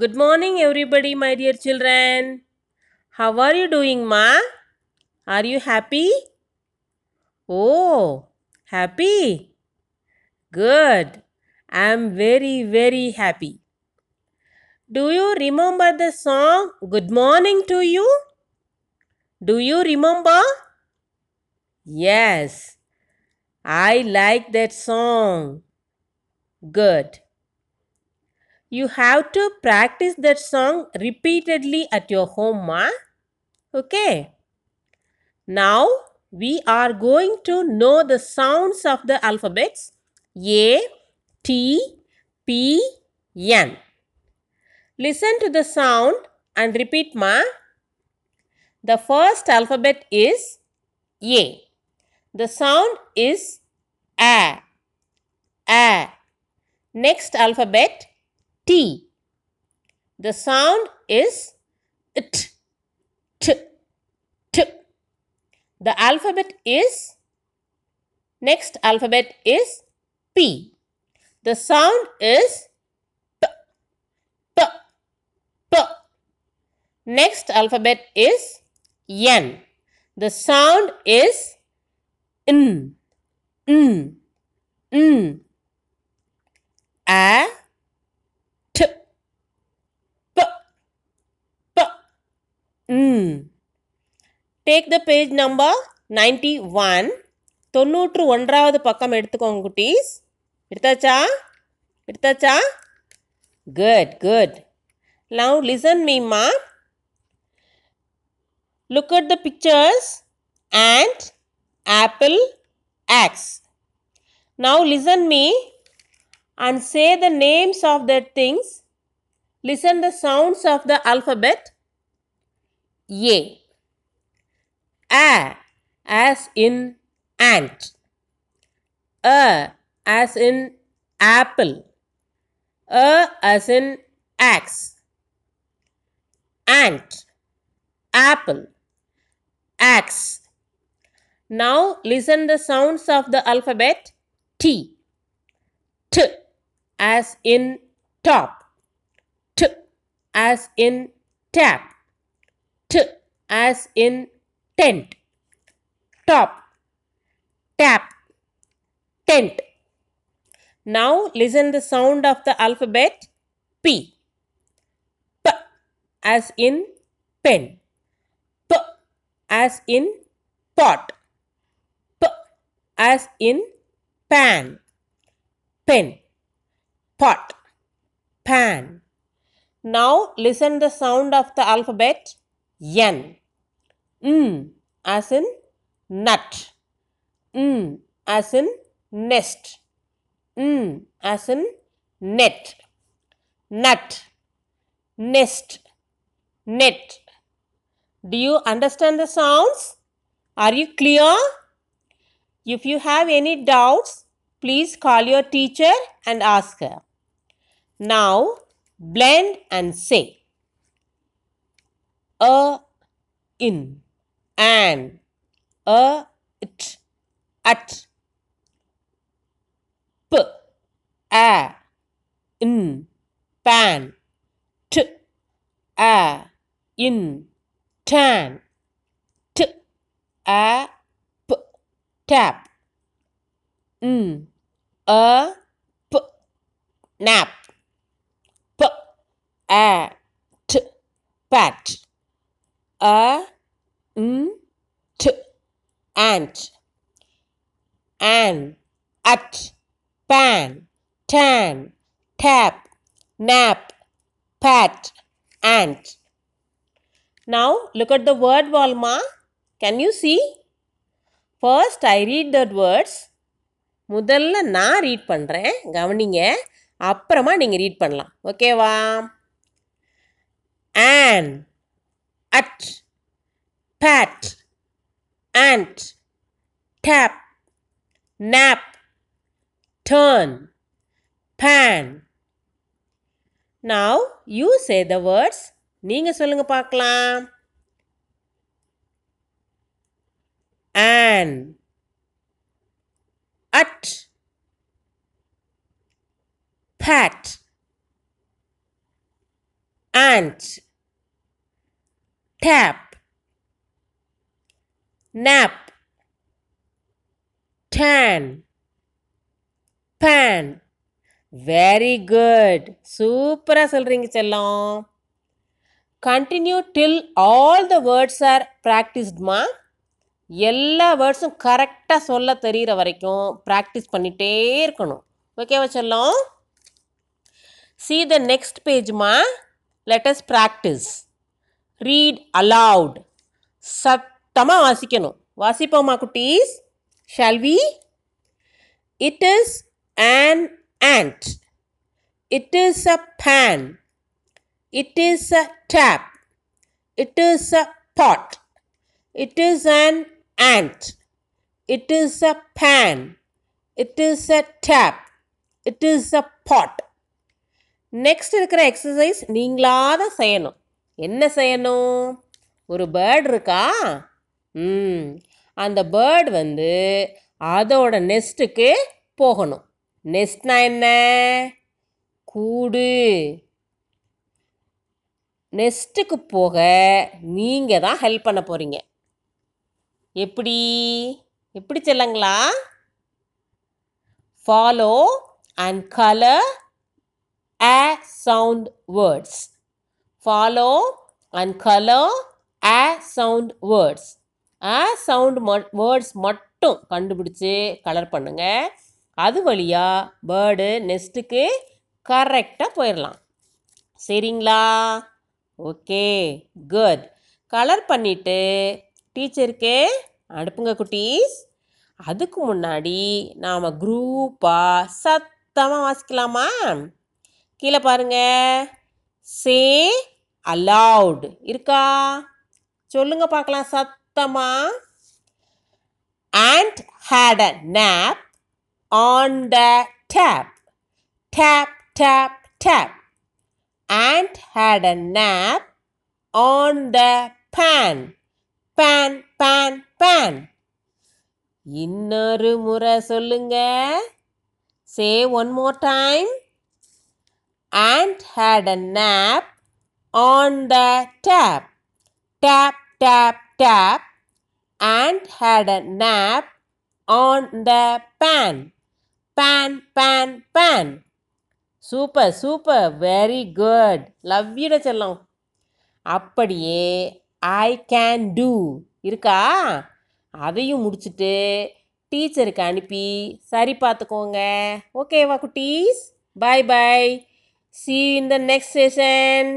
Good morning, everybody, my dear children. How are you doing, Ma? Are you happy? Oh, happy? Good. I'm very, very happy. Do you remember the song Good Morning to You? Do you remember? Yes, I like that song. Good. You have to practice that song repeatedly at your home, ma. Okay. Now we are going to know the sounds of the alphabets A, T, P, N. Listen to the sound and repeat, ma. The first alphabet is A. The sound is A. A. Next alphabet T. The sound is T. T. T. The alphabet is next alphabet is P. The sound is P. P. P. Next alphabet is N. The sound is N. N. N. A. T. P. P. N. Take the page number ninety one தொண்ணூற்று ஒன்றாவது பக்கம் எடுத்துக்கோங்க குட்டீஸ் எடுத்தாச்சா எடுத்தாச்சா good good now listen மீம்மா look at the pictures and apple axe now listen me and say the names of that things. Listen the sounds of the alphabet. a. A as in ant. A as in apple. A as in axe. Ant. Apple. Axe. Now listen the sounds of the alphabet T. T as in top. T as in tap. T as in tent. Top. Tap. Tent. Now listen the sound of the alphabet P. P as in pen. P as in pot. P as in pan pen, pot, pan. Now listen the sound of the alphabet N. N as in nut. N as in nest. N as in net. Nut. Nest. Net. Do you understand the sounds? Are you clear? If you have any doubts, please call your teacher and ask her. Now, blend and say a in an a it at p a in pan t a in tan t a p tap n a p nap p a t pat a n t ant an at pan tan tap nap pat ant now look at the word walma can you see first i read the words முதல்ல நான் read பண்ணுறேன் கவனிங்க அப்புறமா நீங்கள் read பண்ணலாம் ஓகேவா an at bad ant tap nap turn pan now you say the words நீங்க சொல்லுங்க பார்க்கலாம் an at pat ant Tap. Nap. Tan. Pan. Very good சூப்பராக சொல்கிறீங்க செல்லம். Continue till all the words are ப்ராக்டிஸ்டுமா எல்லா வேர்ட்ஸும் கரெக்டாக சொல்ல தெரிகிற வரைக்கும் ப்ராக்டிஸ் பண்ணிகிட்டே இருக்கணும். ஓகேவா செல்லம்? சி த நெக்ஸ்ட் பேஜ்மா ma practice read aloud சத்தமாக வாசிக்கணும் வாசிப்போமா குட்டீஸ் shall we it is an ant it is a pan it is a tap it is a pot it is an ant it is a pan it is a tap it is a pot next இருக்கிற exercise நீங்களாக தான் செய்யணும் என்ன செய்யணும்? ஒரு bird இருக்கா? ம். அந்த பேர்டு வந்து அதோட நெஸ்ட்டுக்கு போகணும். நெஸ்ட்னா என்ன? கூடு. நெஸ்ட்டுக்கு போக நீங்கள் தான் ஹெல்ப் பண்ண போகிறீங்க எப்படி? எப்படி செல்லங்களா? Follow and colour a sound words follow and colour a sound words words. a மட் வேர்ட்ஸ் மட்டும் கண்டுபிடிச்சி கலர் பண்ணுங்கள் அது வழியாக பேர்டு நெஸ்ட்டுக்கு கரெக்டாக போயிடலாம் சரிங்களா? ஓகே குட் கலர் பண்ணிவிட்டு டீச்சருக்கு அனுப்புங்க குட்டீஸ். அதுக்கு முன்னாடி நாம் குரூப்பாக சத்தமாக வாசிக்கலாமா? கீழே பாருங்கள் சே அலவுடு இருக்கா? சொல்லுங்க பார்க்கலாம். சத்தமா? And had a nap on the tap tap tap tap and had a nap on the pan pan pan pan இன்னொரு முறை சொல்லுங்க. Say one more time and had a nap on the tap. Tap, tap, tap, and had a nap on the pan. Pan, pan, pan. Super super very good love யூட செல்லம். அப்படியே I can do இருக்கா? அதையும் முடிச்சுட்டு டீச்சருக்கு அனுப்பி சரி பார்த்துக்கோங்க. ஓகேவா குட்டீஸ்? Bye bye see in the next session.